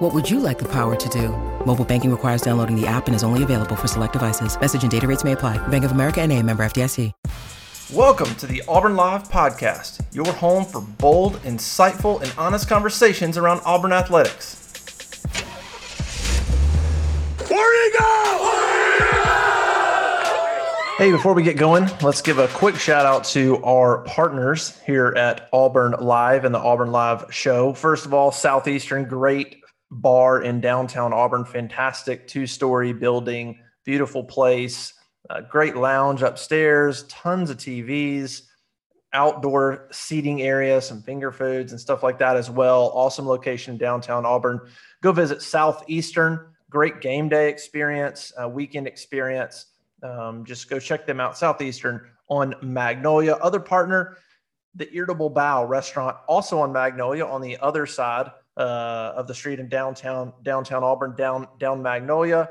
What would you like the power to do? Mobile banking requires downloading the app and is only available for select devices. Message and data rates may apply. Bank of America and a member FDIC. Welcome to the Auburn Live Podcast, your home for bold, insightful, and honest conversations around Auburn athletics. Where you go? Hey, before we get going, let's give a quick shout out to our partners here at Auburn Live and the Auburn Live show. First of all, Southeastern, great bar in downtown Auburn, fantastic two story building, beautiful place, great lounge upstairs, tons of TVs, outdoor seating area, some finger foods and stuff like that as well. Awesome location in downtown Auburn. Go visit Southeastern great game day experience, uh, weekend experience. Um, just go check them out. Southeastern on Magnolia. Other partner, the Irritable Bao Restaurant, also on Magnolia, on the other side uh, of the street in downtown downtown Auburn, down down Magnolia.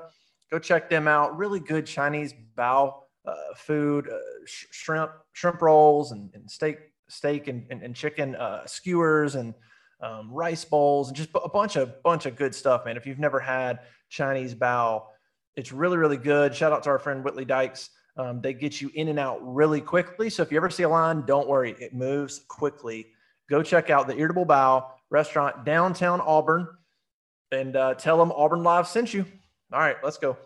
Go check them out. Really good Chinese bao uh, food, uh, sh- shrimp shrimp rolls and, and steak steak and, and, and chicken uh, skewers and um, rice bowls and just a bunch of bunch of good stuff, man. If you've never had Chinese bao, it's really really good. Shout out to our friend Whitley Dykes. Um, they get you in and out really quickly. So if you ever see a line, don't worry, it moves quickly. Go check out the Irritable Bao restaurant downtown Auburn and uh, tell them Auburn Live sent you. All right, let's go.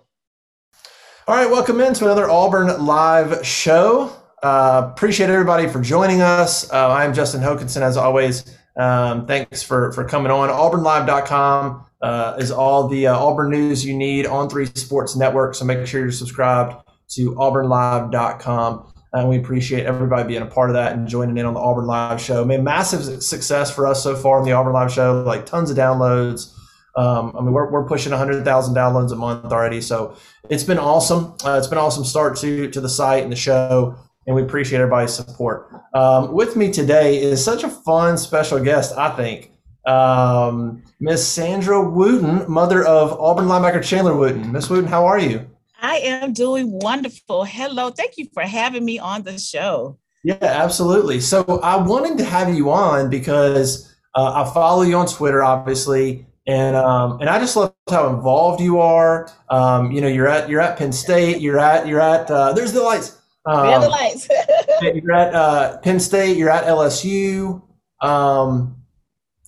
All right, welcome into another Auburn Live show. Uh, appreciate everybody for joining us. Uh, I am Justin Hokanson, as always. Um, thanks for, for coming on. AuburnLive.com uh, is all the uh, Auburn news you need on Three Sports Network. So make sure you're subscribed to AuburnLive.com. And we appreciate everybody being a part of that and joining in on the Auburn Live show. I mean, massive success for us so far on the Auburn Live show, like tons of downloads. Um, I mean, we're, we're pushing 100,000 downloads a month already. So it's been awesome. Uh, it's been awesome start to, to the site and the show and we appreciate everybody's support. Um, with me today is such a fun special guest, I think. Um, Miss Sandra Wooten, mother of Auburn linebacker Chandler Wooten. Miss Wooten, how are you? I am doing wonderful. Hello. Thank you for having me on the show. Yeah, absolutely. So I wanted to have you on because uh, I follow you on Twitter, obviously, and um, and I just love how involved you are. Um, you know, you're at you're at Penn State. You're at you're at uh, there's the lights. Um, the lights. you're at uh, Penn State. You're at LSU, um,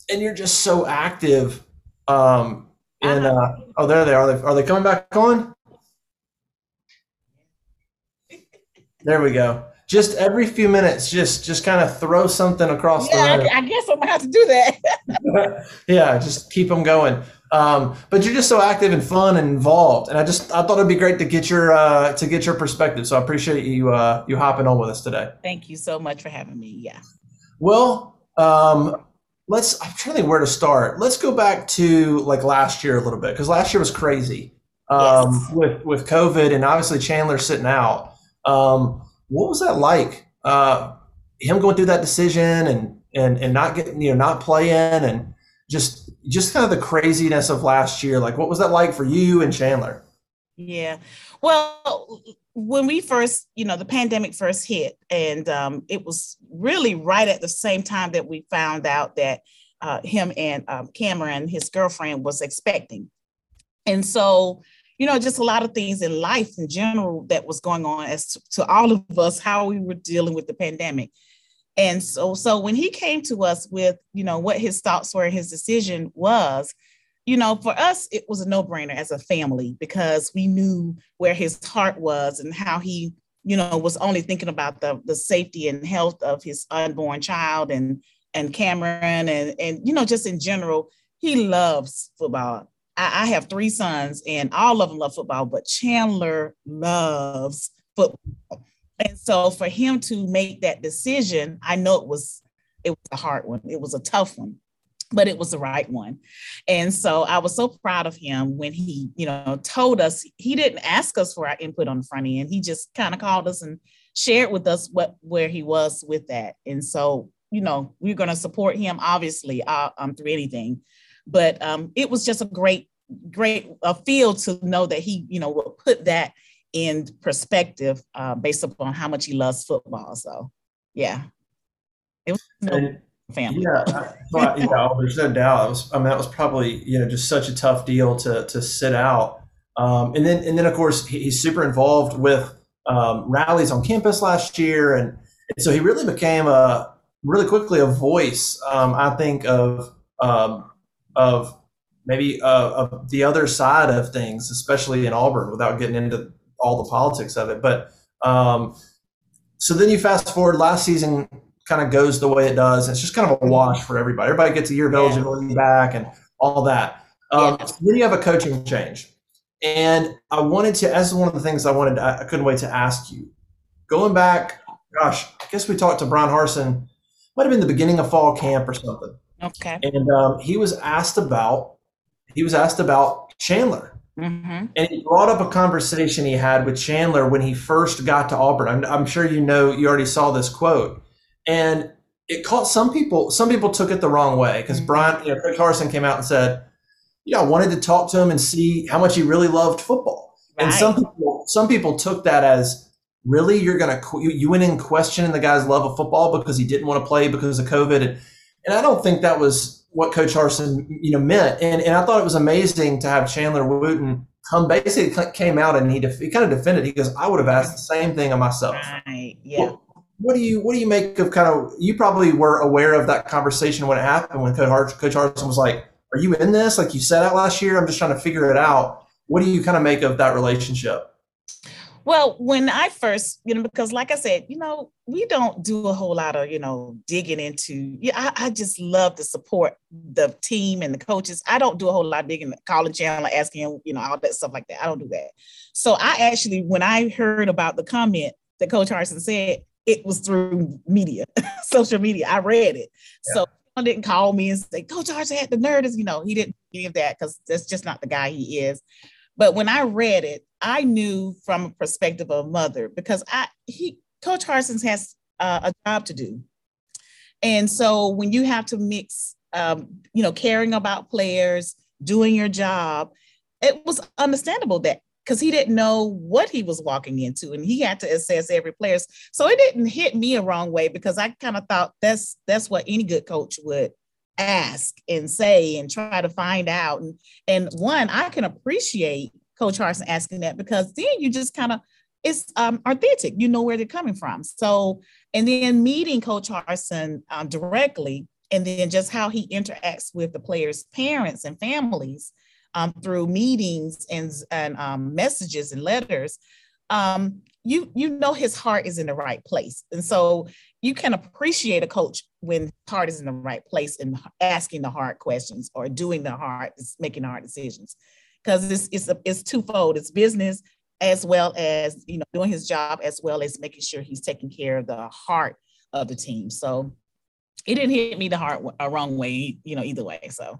and you're just so active. Um, in uh, oh, there they are. Are they, are they coming back on? There we go. Just every few minutes, just just kind of throw something across yeah, the room. I, I guess I'm gonna have to do that. yeah, just keep them going. Um, but you're just so active and fun and involved, and I just I thought it'd be great to get your uh, to get your perspective. So I appreciate you uh, you hopping on with us today. Thank you so much for having me. Yeah. Well, um, let's. I'm trying to think where to start. Let's go back to like last year a little bit because last year was crazy um, Yes. with with COVID and obviously Chandler sitting out. Um, what was that like? Uh, him going through that decision and and and not getting you know not playing and just just kind of the craziness of last year. Like, what was that like for you and Chandler? Yeah. Well, when we first, you know, the pandemic first hit, and um, it was really right at the same time that we found out that uh, him and um, Cameron, his girlfriend, was expecting. And so, you know, just a lot of things in life in general that was going on as to, to all of us, how we were dealing with the pandemic. And so, so when he came to us with, you know, what his thoughts were his decision was, you know, for us, it was a no brainer as a family because we knew where his heart was and how he, you know, was only thinking about the, the safety and health of his unborn child and, and Cameron and, and, you know, just in general, he loves football. I, I have three sons and all of them love football, but Chandler loves football. And so for him to make that decision, I know it was it was a hard one. It was a tough one, but it was the right one. And so I was so proud of him when he, you know, told us he didn't ask us for our input on the front end. He just kind of called us and shared with us what where he was with that. And so, you know, we're going to support him obviously uh, um, through anything. But um, it was just a great, great a feel to know that he, you know, will put that in perspective uh, based upon how much he loves football. So, yeah, it was no family. Yeah, well, you know, there's no doubt. It was, I mean, that was probably you know just such a tough deal to to sit out. Um, and then and then of course he, he's super involved with um, rallies on campus last year, and, and, so he really became a really quickly a voice. Um, I think of um, of maybe uh, of the other side of things, especially in Auburn, without getting into all the politics of it. But um, so then you fast forward last season kind of goes the way it does. It's just kind of a wash for everybody. Everybody gets a year of eligibility yeah. back and all that. Um, yeah. so then you have a coaching change. And I wanted to, as one of the things I wanted, I couldn't wait to ask you. Going back, gosh, I guess we talked to Bryan Harsin, might have been the beginning of fall camp or something. Okay. And um, he was asked about, he was asked about Chandler. Mm-hmm. And he brought up a conversation he had with Chandler when he first got to Auburn. I'm, I'm sure you know, you already saw this quote. And it caught some people, some people took it the wrong way because mm-hmm. Bryan, you know, Craig Harsin came out and said, yeah, I wanted to talk to him and see how much he really loved football. Right. And some people, some people took that as really you're going to you, you went in questioning the guy's love of football because he didn't want to play because of COVID, and, and I don't think that was what Coach Harsin, you know meant. And and I thought it was amazing to have Chandler Wooten come basically came out and he def, he kind of defended. He goes, I would have asked the same thing of myself. Right. Yeah. Well, what do you what do you make of kind of you probably were aware of that conversation when it happened when Coach, Coach Harsin was like are you in this? Like you said out last year, I'm just trying to figure it out. What do you kind of make of that relationship? Well, when I first, you know, because like I said, you know, we don't do a whole lot of, you know, digging into. Yeah, I, I just love to support the team and the coaches. I don't do a whole lot of digging, calling Chandler, asking you know, all that stuff like that. I don't do that. So I actually, when I heard about the comment that Coach Harsin said, it was through media, social media. I read it. Yeah. So didn't call me and say, Coach Harsin had the nerds. You know, he didn't give that because that's just not the guy he is. But when I read it, I knew from a perspective of a mother because I he Coach Harsin's has uh, a job to do, and so when you have to mix, um, you know, caring about players, doing your job, it was understandable that because he didn't know what he was walking into and he had to assess every player. So it didn't hit me a wrong way because I kind of thought that's that's what any good coach would ask and say and try to find out. And and one, I can appreciate Coach Harsin asking that because then you just kind of it's um, authentic. You know where they're coming from. So and then meeting Coach Harsin um, directly, and then just how he interacts with the players' parents and families um, through meetings and, and um, messages and letters, um, you you know his heart is in the right place, and so you can appreciate a coach when his heart is in the right place and asking the hard questions or doing the hard, making the hard decisions, because it's it's a, it's twofold. It's business as well as you know doing his job as well as making sure he's taking care of the heart of the team. So it didn't hit me the heart a wrong way, you know, either way. So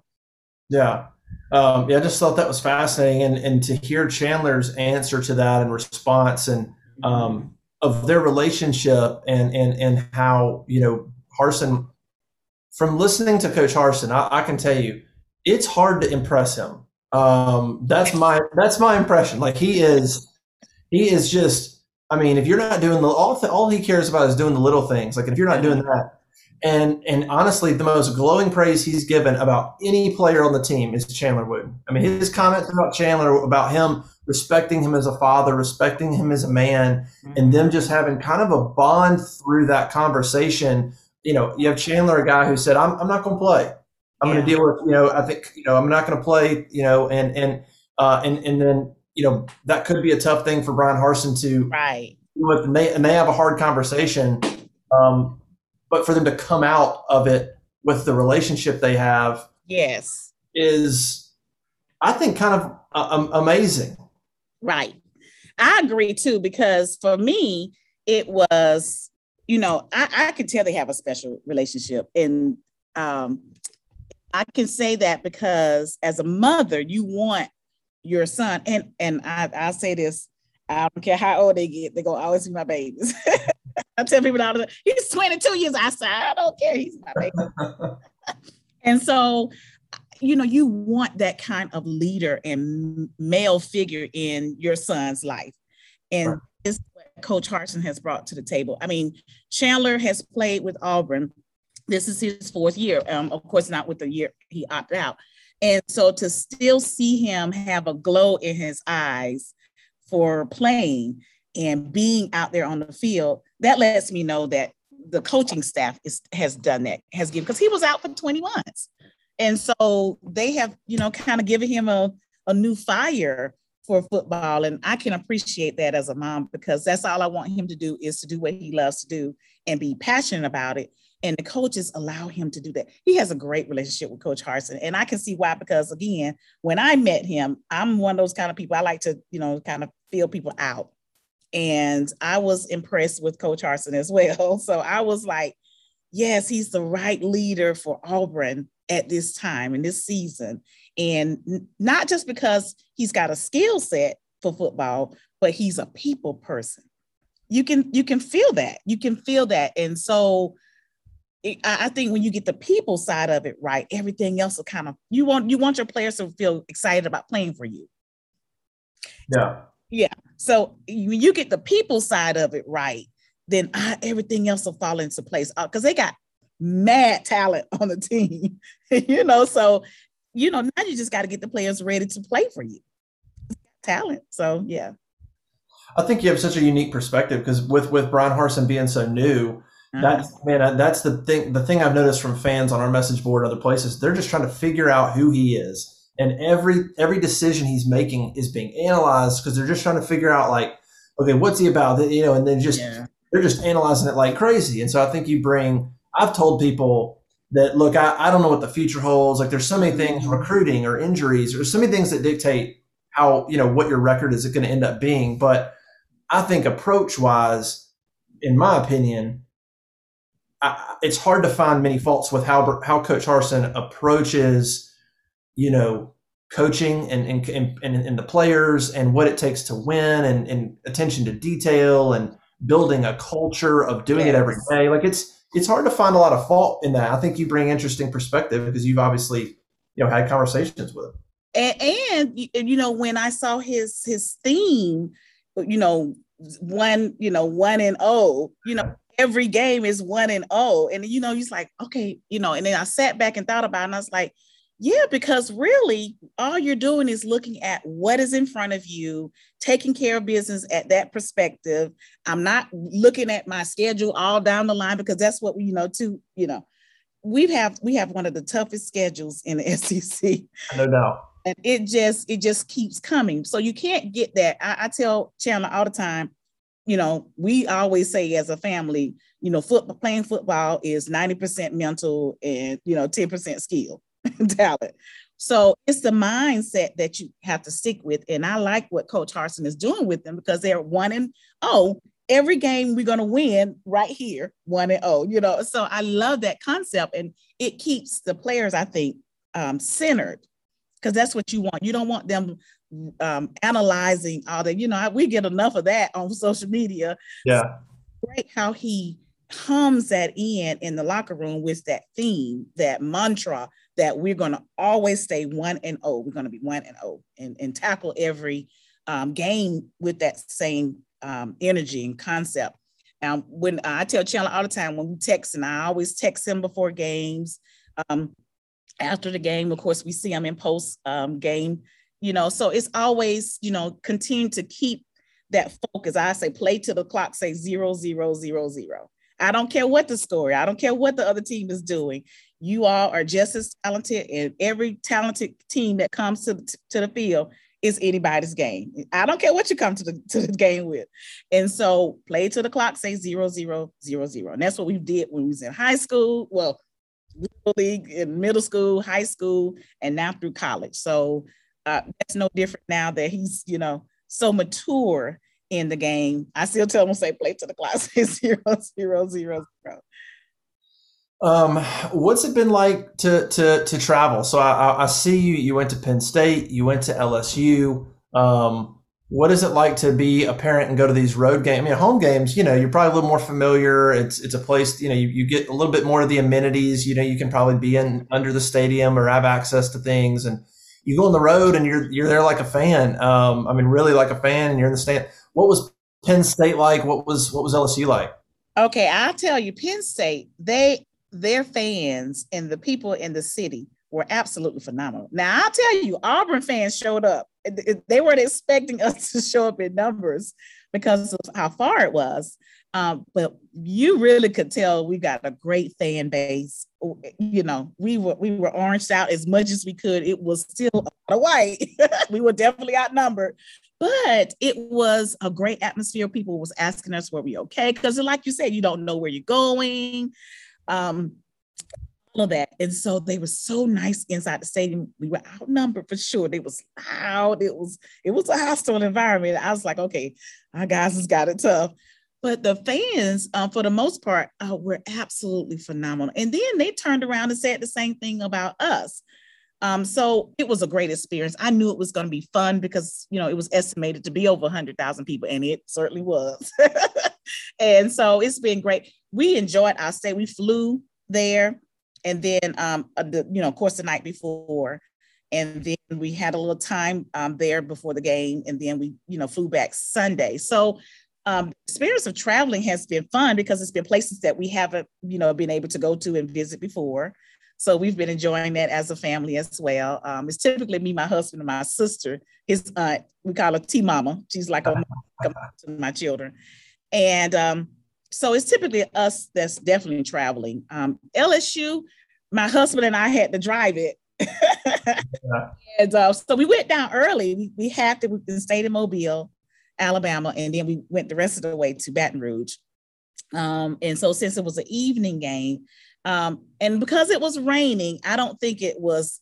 yeah, um, yeah, I just thought that was fascinating, and and to hear Chandler's answer to that and response, and um, of their relationship, and and and how you know Harsin, From listening to Coach Harsin, I, I can tell you, it's hard to impress him. Um, that's my that's my impression. Like he is, he is just. I mean, if you're not doing the all, all he cares about is doing the little things. Like if you're not doing that, and and honestly, the most glowing praise he's given about any player on the team is Chandler Wood. I mean, his comments about Chandler, about him respecting him as a father, respecting him as a man, mm-hmm. and them just having kind of a bond through that conversation. You know, you have Chandler, a guy who said, "I'm, I'm not going to play. I'm going to deal with you know. I think you know I'm not going to play. You know, and and uh, and and then you know that could be a tough thing for Bryan Harsin to right with, and they and they have a hard conversation. Um, but for them to come out of it with the relationship they have yes is i think kind of uh, amazing right i agree too because for me it was you know i, I could tell they have a special relationship and um, i can say that because as a mother you want your son and and I, i say this I don't care how old they get, they're gonna always be my babies. I tell people all the time, he's 22 years. I said, I don't care, he's my baby. and so, you know, you want that kind of leader and male figure in your son's life. And right. this is what Coach Harsin has brought to the table. I mean, Chandler has played with Auburn. This is his fourth year. Um, of course, not with the year he opted out. And so to still see him have a glow in his eyes for playing and being out there on the field, that lets me know that the coaching staff is has done that, has given because he was out for 20 months. And so they have, you know, kind of given him a, a new fire for football. And I can appreciate that as a mom because that's all I want him to do is to do what he loves to do and be passionate about it. And the coaches allow him to do that. He has a great relationship with Coach Harsin. And I can see why, because again, when I met him, I'm one of those kind of people I like to, you know, kind of feel people out. And I was impressed with Coach Harsin as well. So I was like, yes, he's the right leader for Auburn at this time in this season. And not just because he's got a skill set for football, but he's a people person. You can you can feel that. You can feel that. And so I think when you get the people side of it right, everything else will kind of you want you want your players to feel excited about playing for you. Yeah. Yeah. So when you get the people side of it right, then I, everything else will fall into place because uh, they got mad talent on the team, you know. So, you know, now you just got to get the players ready to play for you. Talent. So, yeah. I think you have such a unique perspective because with with Bryan Harsin being so new, mm-hmm. that's man, that's the thing. The thing I've noticed from fans on our message board and other places, they're just trying to figure out who he is, and every every decision he's making is being analyzed because they're just trying to figure out like, okay, what's he about? You know, and then just yeah. they're just analyzing it like crazy. And so I think you bring I've told people that look, I, I don't know what the future holds. Like there's so many things, mm-hmm. recruiting or injuries, or so many things that dictate how, you know, what your record is going to end up being. But I think approach wise, in my opinion, I, it's hard to find many faults with how how Coach Harsin approaches, you know, coaching and and, and, and the players and what it takes to win and, and attention to detail and building a culture of doing yes. it every day. Like it's it's hard to find a lot of fault in that. I think you bring interesting perspective because you've obviously, you know, had conversations with him. And, and you know, when I saw his his theme, you know, one, you know, one and oh, you know, every game is one and oh. And you know, he's like, okay, you know, and then I sat back and thought about it and I was like, yeah, because really all you're doing is looking at what is in front of you, taking care of business at that perspective. I'm not looking at my schedule all down the line because that's what we, you know, to, you know, we have we have one of the toughest schedules in the SEC. No doubt. And it just it just keeps coming. So you can't get that. I, I tell Chandler all the time, you know, we always say as a family, you know, football playing football is 90% mental and you know 10% skill talent. So it's the mindset that you have to stick with. And I like what Coach Harsin is doing with them because they're one and oh, every game we're going to win right here, one and oh, you know. So I love that concept. And it keeps the players, I think, um, centered because that's what you want. You don't want them um, analyzing all that. You know, we get enough of that on social media. Yeah. So great how he hums that in in the locker room with that theme, that mantra that we're going to always stay one and oh. We're going to be one and oh and, and tackle every um, game with that same um, energy and concept. Um, when I tell Chandler all the time when we text, and I always text him before games. Um, after the game, of course, we see him in post um, game. You know, so it's always you know continue to keep that focus. I say play to the clock say zero zero zero zero. I don't care what the story. I don't care what the other team is doing you all are just as talented, and every talented team that comes to, to the field is anybody's game. I don't care what you come to the to the game with. And so play to the clock, say zero, zero, zero, zero. And that's what we did when we was in high school. Well, league in middle school, high school, and now through college. So uh, that's no different now that he's, you know, so mature in the game. I still tell him say play to the say zero, zero, zero, zero. Um, what's it been like to to to travel? So I, I see you. You went to Penn State. You went to LSU. Um, what is it like to be a parent and go to these road games? I mean, home games, you know, you're probably a little more familiar. It's it's a place, you know, you, you get a little bit more of the amenities. You know, you can probably be in under the stadium or have access to things, and you go on the road and you're you're there like a fan. Um, I mean, really like a fan, and you're in the stand. What was Penn State like? What was what was LSU like? Okay, I'll tell you, Penn State, they their fans and the people in the city were absolutely phenomenal. Now I'll tell you, Auburn fans showed up. They weren't expecting us to show up in numbers because of how far it was. Um, but you really could tell we got a great fan base. You know, we were we were oranged out as much as we could. It was still a lot of white. we were definitely outnumbered, but it was a great atmosphere. People was asking us, "Were we okay?" Because, like you said, you don't know where you're going. Um, all of that. And so they were so nice inside the stadium. We were outnumbered for sure. They was loud. It was it was a hostile environment. I was like, okay, our guys has got it tough. But the fans, uh, for the most part, uh, were absolutely phenomenal. And then they turned around and said the same thing about us. Um, so it was a great experience. I knew it was going to be fun because you know it was estimated to be over 100,000 people, and it certainly was. and so it's been great. We enjoyed our stay. We flew there and then um, uh, the, you know, of course, the night before, and then we had a little time um, there before the game, and then we, you know, flew back Sunday. So um, experience of traveling has been fun because it's been places that we haven't, you know, been able to go to and visit before. So we've been enjoying that as a family as well. Um, it's typically me, my husband, and my sister. His aunt, we call her T Mama. She's like a, mom to my children, and um, so it's typically us that's definitely traveling. Um, LSU, my husband and I had to drive it. yeah. And uh, so we went down early. We, we had to we stayed in Mobile, Alabama, and then we went the rest of the way to Baton Rouge. Um, and so since it was an evening game, um, and because it was raining, I don't think it was.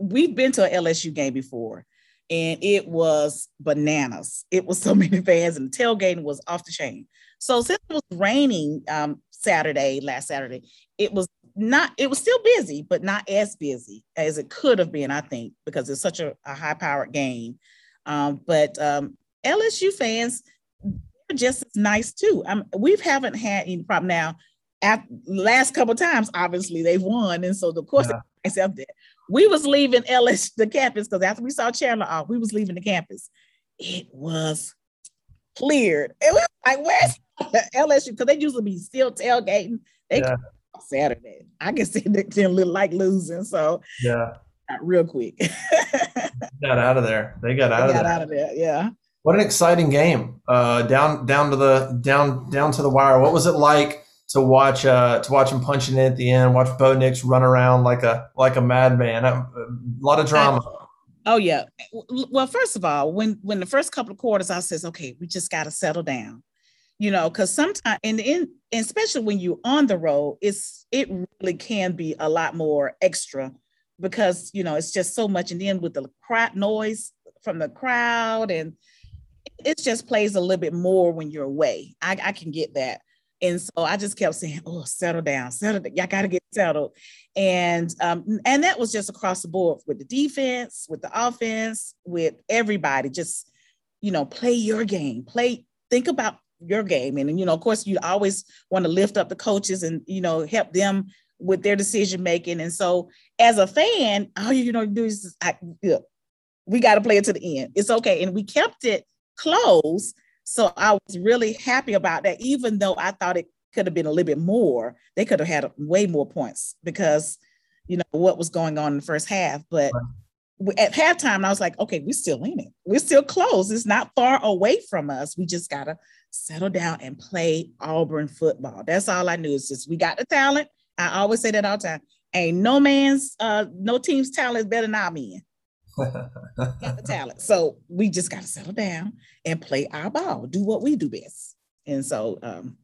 We've been to an LSU game before, and it was bananas. It was so many fans, and the tailgating was off the chain. So since it was raining um, Saturday, last Saturday, it was not, it was still busy, but not as busy as it could have been, I think, because it's such a, a high powered game. Um, but um, LSU fans, are just as nice too. Um, we haven't had any problem now. At last couple times, obviously they've won, and so of course yeah. accept that. We was leaving LSU the campus because after we saw Chandler off, we was leaving the campus. It was cleared. It was like, where's the LSU because they usually be still tailgating. They yeah. Saturday. I can see them look like losing. So yeah, real quick. got out of there. They got out they of got there. out of there. Yeah. What an exciting game. Uh, down down to the down down to the wire. What was it like to watch uh, to watch him punching in at the end? Watch Bo Nix run around like a like a madman. A, a lot of drama. I, oh yeah. Well, first of all, when when the first couple of quarters, I says, okay, we just got to settle down you know because sometimes and in especially when you're on the road it's it really can be a lot more extra because you know it's just so much and then with the crowd noise from the crowd and it just plays a little bit more when you're away i, I can get that and so i just kept saying oh settle down settle down. y'all got to get settled and um and that was just across the board with the defense with the offense with everybody just you know play your game play think about your game. And, you know, of course, you always want to lift up the coaches and, you know, help them with their decision making. And so as a fan, all you know do is I, look, we got to play it to the end. It's okay. And we kept it close. So I was really happy about that, even though I thought it could have been a little bit more. They could have had way more points because, you know, what was going on in the first half. But at halftime, I was like, okay, we're still in it. We're still close. It's not far away from us. We just got to settle down and play Auburn football. That's all I knew. Is just we got the talent. I always say that all the time. Ain't no man's, uh, no team's talent is better than our men. Got the talent. So we just got to settle down and play our ball, do what we do best. And so, um,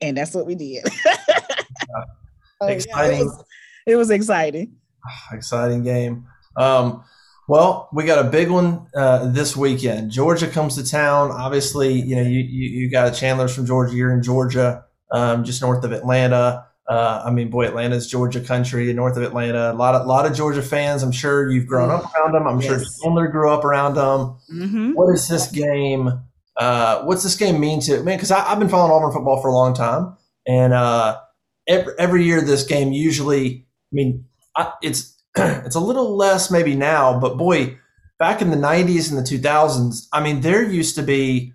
and that's what we did. oh, exciting. Yeah, it, was, it was exciting. Exciting game. Um, well, we got a big one uh, this weekend. Georgia comes to town. Obviously, you know you you, you got Chandler's from Georgia. You're in Georgia, um, just north of Atlanta. Uh, I mean, boy, Atlanta's Georgia country, north of Atlanta. A lot of lot of Georgia fans. I'm sure you've grown up around them. I'm yes. sure Chandler grew up around them. Mm-hmm. What is this game? Uh, what's this game mean to man? Because I've been following Auburn football for a long time, and uh, every every year this game usually. I mean, I, it's it's a little less maybe now, but boy, back in the 90s and the 2000s, I mean, there used to be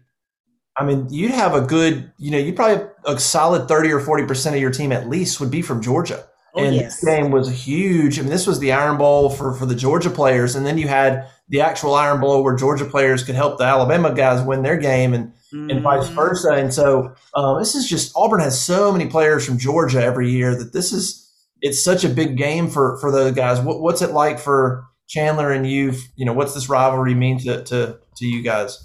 I mean, you'd have a good, you know, you probably a solid 30 or 40% of your team at least would be from Georgia. Oh, and yes. this game was huge. I mean, this was the Iron Bowl for, for the Georgia players. And then you had the actual Iron Bowl where Georgia players could help the Alabama guys win their game and, mm-hmm. and vice mm-hmm. versa. And so um, this is just Auburn has so many players from Georgia every year that this is, it's such a big game for, for those guys. What, what's it like for Chandler and you? You know, what's this rivalry mean to, to, to you guys?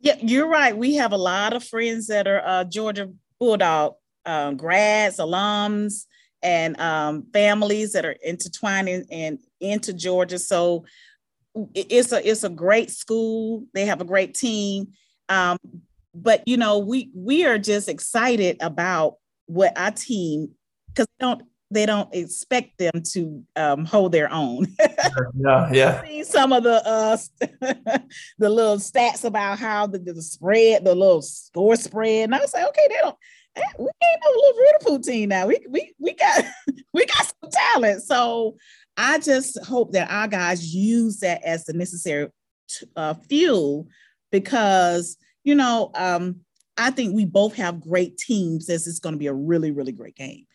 Yeah, you're right. We have a lot of friends that are uh, Georgia Bulldog um, grads, alums, and um, families that are intertwining and into Georgia. So it's a it's a great school. They have a great team. Um, but you know, we we are just excited about what our team because don't they don't expect them to um, hold their own. yeah, yeah. See some of the uh, the little stats about how the, the spread, the little score spread, and I was like, okay, they don't. Eh, we ain't no little Liverpool team now. We we we got we got some talent. So I just hope that our guys use that as the necessary uh, fuel because you know um, I think we both have great teams. This is going to be a really really great game.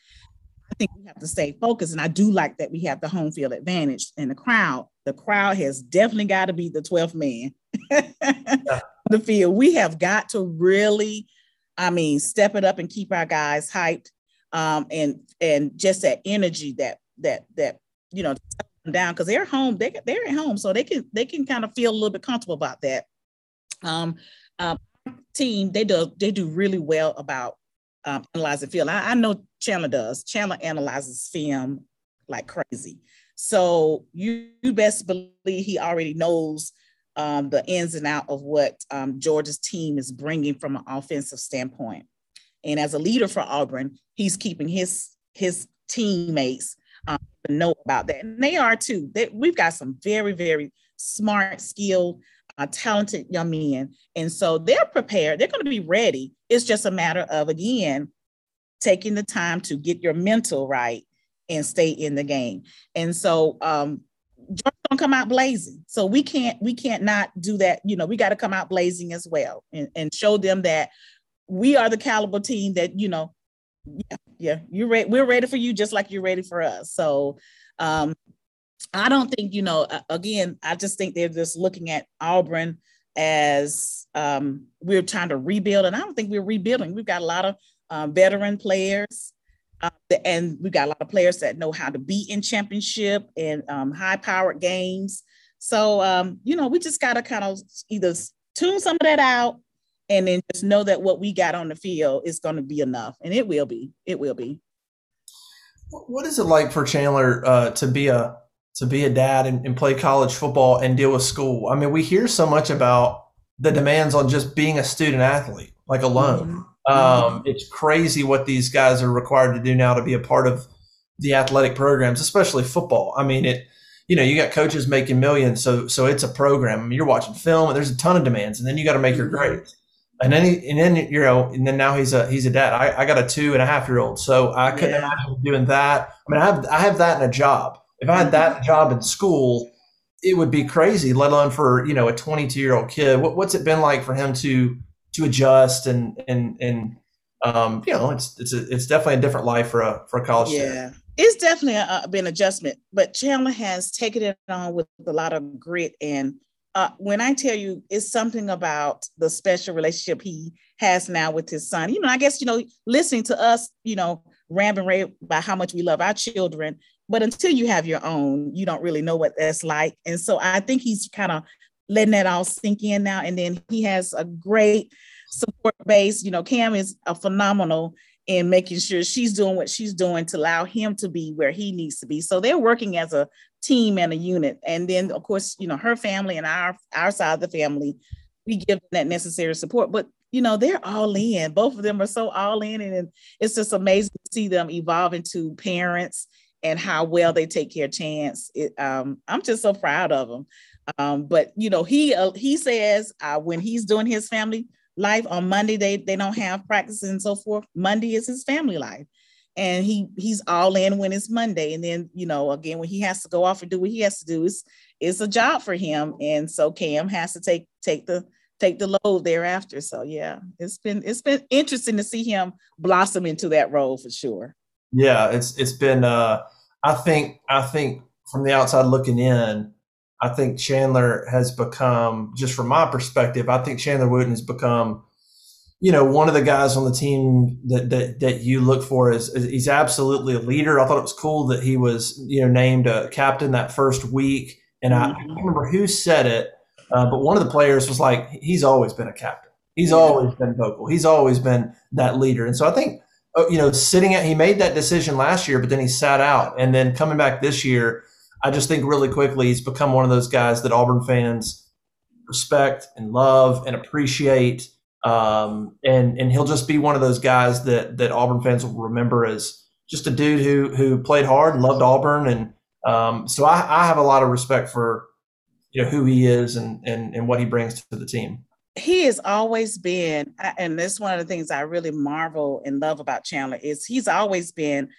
I think we have to stay focused. And I do like that we have the home field advantage and the crowd. The crowd has definitely got to be the 12th man yeah. the field. We have got to really, I mean, step it up and keep our guys hyped. Um, and and just that energy that that that you know down because they're home they they're at home so they can they can kind of feel a little bit comfortable about that um, um team they do they do really well about um, analyzing film. I, I know Chandler does. Chandler analyzes film like crazy. So you, you best believe he already knows um, the ins and out of what um, Georgia's team is bringing from an offensive standpoint. And as a leader for Auburn, he's keeping his his teammates um, know about that, and they are too. They, we've got some very very smart, skilled uh, talented young men. And so they're prepared, they're going to be ready. It's just a matter of, again, taking the time to get your mental right and stay in the game. And so, um, don't come out blazing. So we can't, we can't not do that. You know, we got to come out blazing as well and, and show them that we are the caliber team that, you know, yeah, yeah, you're ready. We're ready for you just like you're ready for us. So um, I don't think, you know, again, I just think they're just looking at Auburn as um, we're trying to rebuild. And I don't think we're rebuilding. We've got a lot of um, veteran players. Uh, and we've got a lot of players that know how to be in championship and um, high powered games. So, um, you know, we just got to kind of either tune some of that out and then just know that what we got on the field is going to be enough. And it will be. It will be. What is it like for Chandler uh, to be a to be a dad and, and, play college football and deal with school. I mean, we hear so much about the demands on just being a student athlete, like alone. Mm-hmm. Um, it's crazy what these guys are required to do now to be a part of the athletic programs, especially football. I mean, it. You know, you got coaches making millions, so so it's a program. I mean, you're watching film, and there's a ton of demands, and then you got to make your mm-hmm. grades. And then, he, and then you know, and then now he's a he's a dad. I, I got a two and a half year old, so I couldn't yeah. imagine doing that. I mean, I have I have that in a job if I had that job in school, it would be crazy, let alone for, you know, a 22 year old kid. What, what's it been like for him to, to adjust and, and, and, um, you know, it's, it's, a, it's definitely a different life for a, for a college yeah. student. It's definitely a, a, been adjustment, but Chandler has taken it on with a lot of grit. And uh, when I tell you, it's something about the special relationship he has now with his son. You know, I guess you know, listening to us, you know, rambling about how much we love our children, but until you have your own, you don't really know what that's like. And so I think he's kind of letting that all sink in now. And then he has a great support base. You know, Cam is a phenomenal in making sure she's doing what she's doing to allow him to be where he needs to be. So they're working as a team and a unit. And then of course, you know, her family and our our side of the family, we give them that necessary support. But you know, they're all in. Both of them are so all in, and it's just amazing to see them evolve into parents and how well they take care of Chance. It, um, I'm just so proud of him. Um, but you know, he uh, he says uh, when he's doing his family life on Monday, they they don't have practices and so forth. Monday is his family life, and he he's all in when it's Monday. And then you know, again, when he has to go off and do what he has to do, it's it's a job for him. And so Cam has to take take the take the load thereafter. So yeah, it's been it's been interesting to see him blossom into that role for sure. Yeah, it's it's been uh I think I think from the outside looking in, I think Chandler has become just from my perspective, I think Chandler Wooten has become you know, one of the guys on the team that that, that you look for is, is, he's absolutely a leader. I thought it was cool that he was, you know, named a captain that first week. And I, I can't remember who said it, uh, but one of the players was like, he's always been a captain. He's always been vocal. He's always been that leader. And so I think, you know, sitting at, he made that decision last year, but then he sat out. And then coming back this year, I just think really quickly he's become one of those guys that Auburn fans respect and love and appreciate. Um, and and he'll just be one of those guys that that Auburn fans will remember as just a dude who who played hard and loved Auburn. And um, so I, I have a lot of respect for you know who he is and and and what he brings to the team. He has always been, and this is one of the things I really marvel and love about Chandler is he's always been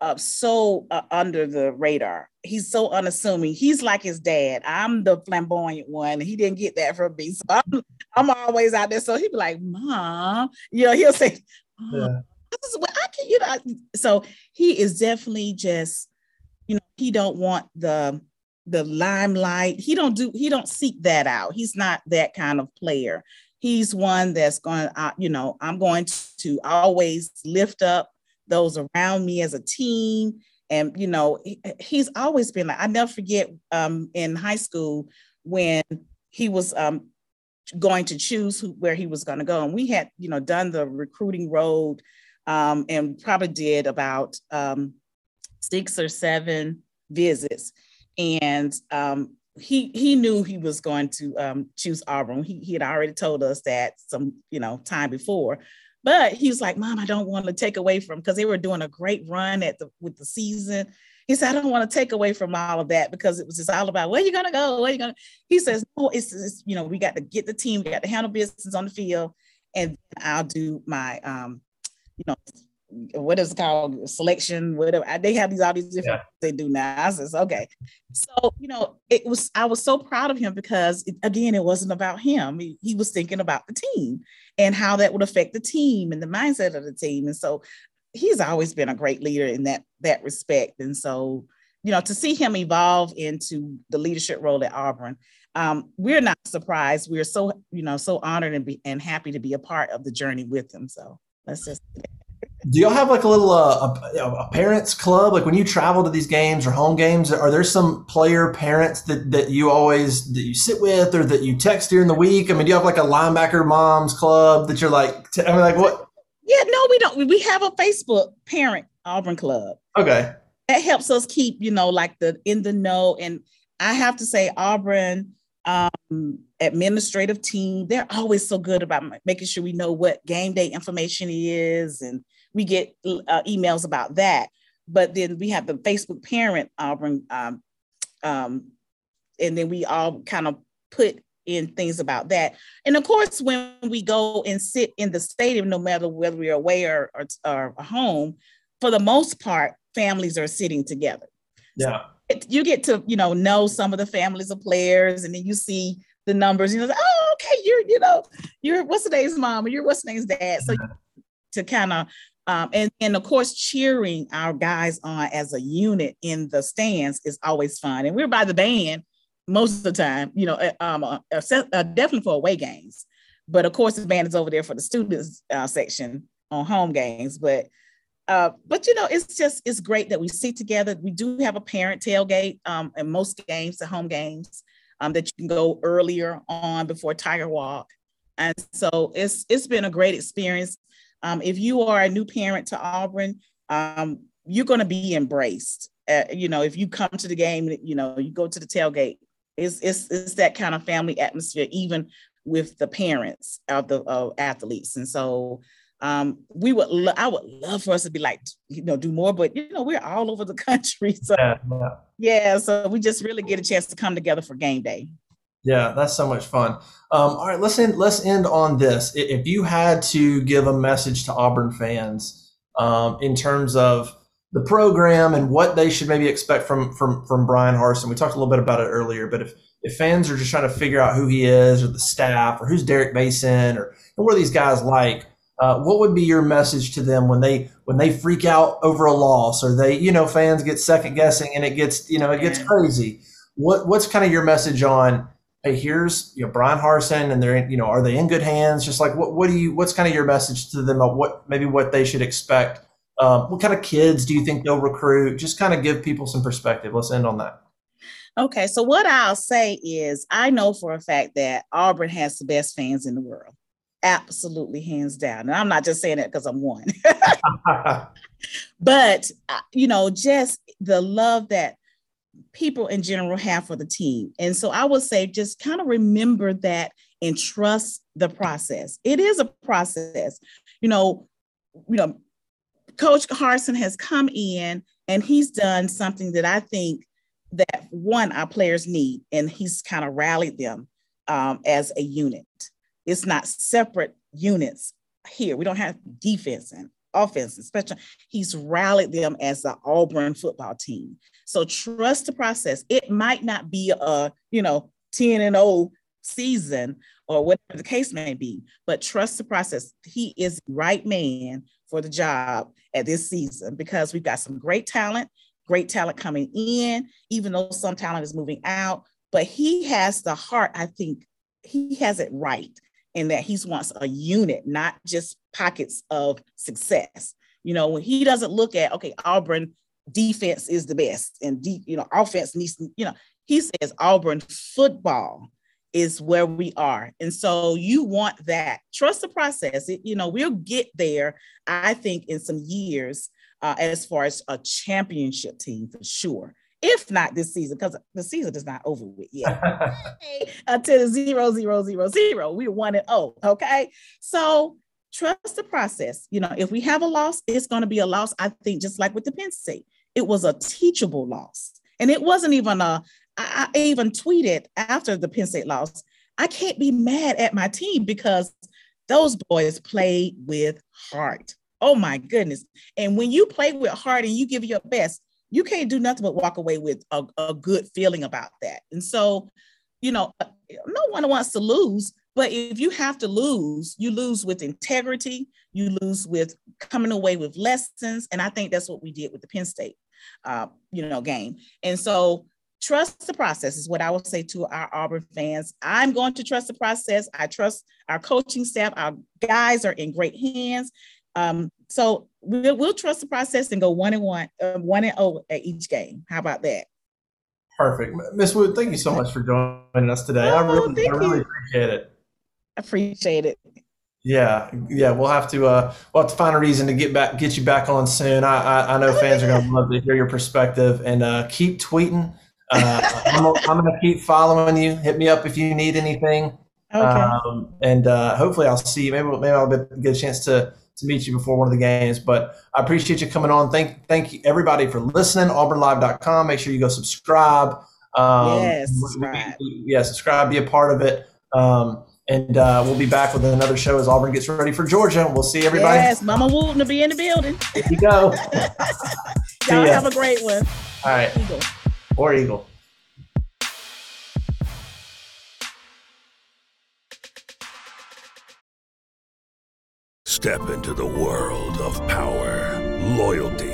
uh, so uh, under the radar. He's so unassuming. He's like his dad. I'm the flamboyant one. He didn't get that from me, so I'm, I'm always out there. So he'd be like, "Mom," you know, he'll say, oh, yeah. "I can," you know. So he is definitely just, you know, he don't want the the limelight. He don't do he don't seek that out. He's not that kind of player. He's one that's going uh, you know, I'm going to always lift up those around me as a team and you know, he, he's always been like I never forget um in high school when he was um going to choose who, where he was going to go and we had, you know, done the recruiting road um and probably did about um 6 or 7 visits and um, he he knew he was going to um, choose Auburn. He, he had already told us that some you know time before, but he was like, "Mom, I don't want to take away from because they were doing a great run at the with the season." He said, "I don't want to take away from all of that because it was just all about where you gonna go, where you gonna." He says, "No, it's, it's you know we got to get the team, we got to handle business on the field, and I'll do my um, you know what is it called? Selection whatever. They have these all these different yeah. they do now. I says okay. So you know it was i was so proud of him because it, again it wasn't about him. He, he, was thinking about the team and how that would affect the team and the mindset of the team. And so he's always been a great leader in that that respect. And so you know to see him evolve into the leadership role at auburn um, we're not surprised. We're so you know so honored and, be, and happy to be a part of the journey with him. So let's just do y'all have like a little uh, a, a, parents club? Like when you travel to these games or home games, are there some player parents that, that you always that you sit with or that you text during the week? I mean, do you have like a linebacker moms club that you're like? T- I mean, like what? Yeah, no, we don't. We have a Facebook parent Auburn club. Okay, that helps us keep you know like the in the know. And I have to say, Auburn um, administrative team, they're always so good about making sure we know what game day information is and we get uh, emails about that. But then we have the Facebook parent Auburn, um, um, and then we all kind of put in things about that. And of course, when we go and sit in the stadium, no matter whether we're away or, or, or home, for the most part, families are sitting together. Yeah. So you get to, you know, know some of the families of players, and then you see the numbers, you know, oh, okay, you're, you know, you're what's the name's mom, or you're what's the name's dad. So to kind of um, and, and of course, cheering our guys on as a unit in the stands is always fun. And we're by the band most of the time, you know, uh, um, uh, uh, definitely for away games. But of course, the band is over there for the students uh, section on home games. But uh, but you know, it's just it's great that we sit together. We do have a parent tailgate um, in most games, the home games, um, that you can go earlier on before Tiger Walk, and so it's it's been a great experience. Um, if you are a new parent to Auburn, um, you're going to be embraced. Uh, you know, if you come to the game, you know, you go to the tailgate. It's, it's, it's that kind of family atmosphere, even with the parents of the uh, athletes. And so um, we would, lo- I would love for us to be like, you know, do more, but you know, we're all over the country. So yeah, yeah. yeah so we just really get a chance to come together for game day. Yeah, that's so much fun. Um, all right, let's end, let's end on this. If you had to give a message to Auburn fans um, in terms of the program and what they should maybe expect from from from Bryan Harsin, we talked a little bit about it earlier. But if if fans are just trying to figure out who he is, or the staff, or who's Derek Mason, or what are these guys like, uh, what would be your message to them when they when they freak out over a loss or they you know fans get second guessing and it gets you know it gets crazy what what's kind of your message on hey here's you know Bryan Harsin and they're you know are they in good hands? Just like what what do you what's kind of your message to them about what maybe what they should expect? Um, what kind of kids do you think they'll recruit? Just kind of give people some perspective. Let's end on that. Okay so what I'll say is I know for a fact that Auburn has the best fans in the world. Absolutely hands down. And I'm not just saying that because I'm one, but uh, you know, just the love that people in general have for the team. And so I would say just kind of remember that and trust the process. It is a process. You know, you know, Coach Harsin has come in and he's done something that I think that one our players need, and he's kind of rallied them um, as a unit. It's not separate units here. We don't have defense and offense, especially. He's rallied them as the Auburn football team. So trust the process. It might not be a, you know, 10 and 0 season or whatever the case may be, but trust the process. He is the right man for the job at this season because we've got some great talent, great talent coming in, even though some talent is moving out. But he has the heart, I think he has it right in that he wants a unit, not just pockets of success. You know, when he doesn't look at, okay, Auburn defense is the best and deep, you know, offense needs, you know, he says Auburn football is where we are. And so you want that. Trust the process. It, you know, we'll get there, I think, in some years uh, as far as a championship team for sure if not this season, because the season is not over with yet. Until zero, zero, zero, zero. We're one and oh, okay? So trust the process. You know, if we have a loss, it's going to be a loss. I think just like with the Penn State, it was a teachable loss. And it wasn't even a, I, I even tweeted after the Penn State loss, I can't be mad at my team because those boys played with heart. Oh my goodness. And when you play with heart and you give your best, you can't do nothing but walk away with a, a good feeling about that. And so, you know, uh, no one wants to lose, but if you have to lose, you lose with integrity, you lose with coming away with lessons. And I think that's what we did with the Penn State, uh, you know, game. And so trust the process is what I would say to our Auburn fans. I'm going to trust the process. I trust our coaching staff. Our guys are in great hands. Um, so we'll, we'll trust the process and go one and one, uh, one and oh at each game. How about that? Perfect, Miss Wood. Thank you so much for joining us today. Oh, I really, I really appreciate it. Appreciate it. Yeah, yeah, we'll have to uh, we'll have to find a reason to get back, get you back on soon. I I, I know fans are going to love to hear your perspective and uh, keep tweeting. Uh, I'm, I'm going to keep following you. Hit me up if you need anything. Okay. Um, and uh, hopefully I'll see you. Maybe maybe I'll get a chance to to meet you before one of the games. But I appreciate you coming on. Thank thank you everybody for listening. AuburnLive.com. Make sure you go subscribe. Um, yes, subscribe. Yeah, subscribe. Be a part of it. Um, and uh, we'll be back with another show as Auburn gets ready for Georgia. We'll see everybody. Yes, Mama Wooten to be in the building. There you go. Y'all have a great one. All right. Eagle. Or Eagle. Step into the world of power, loyalty,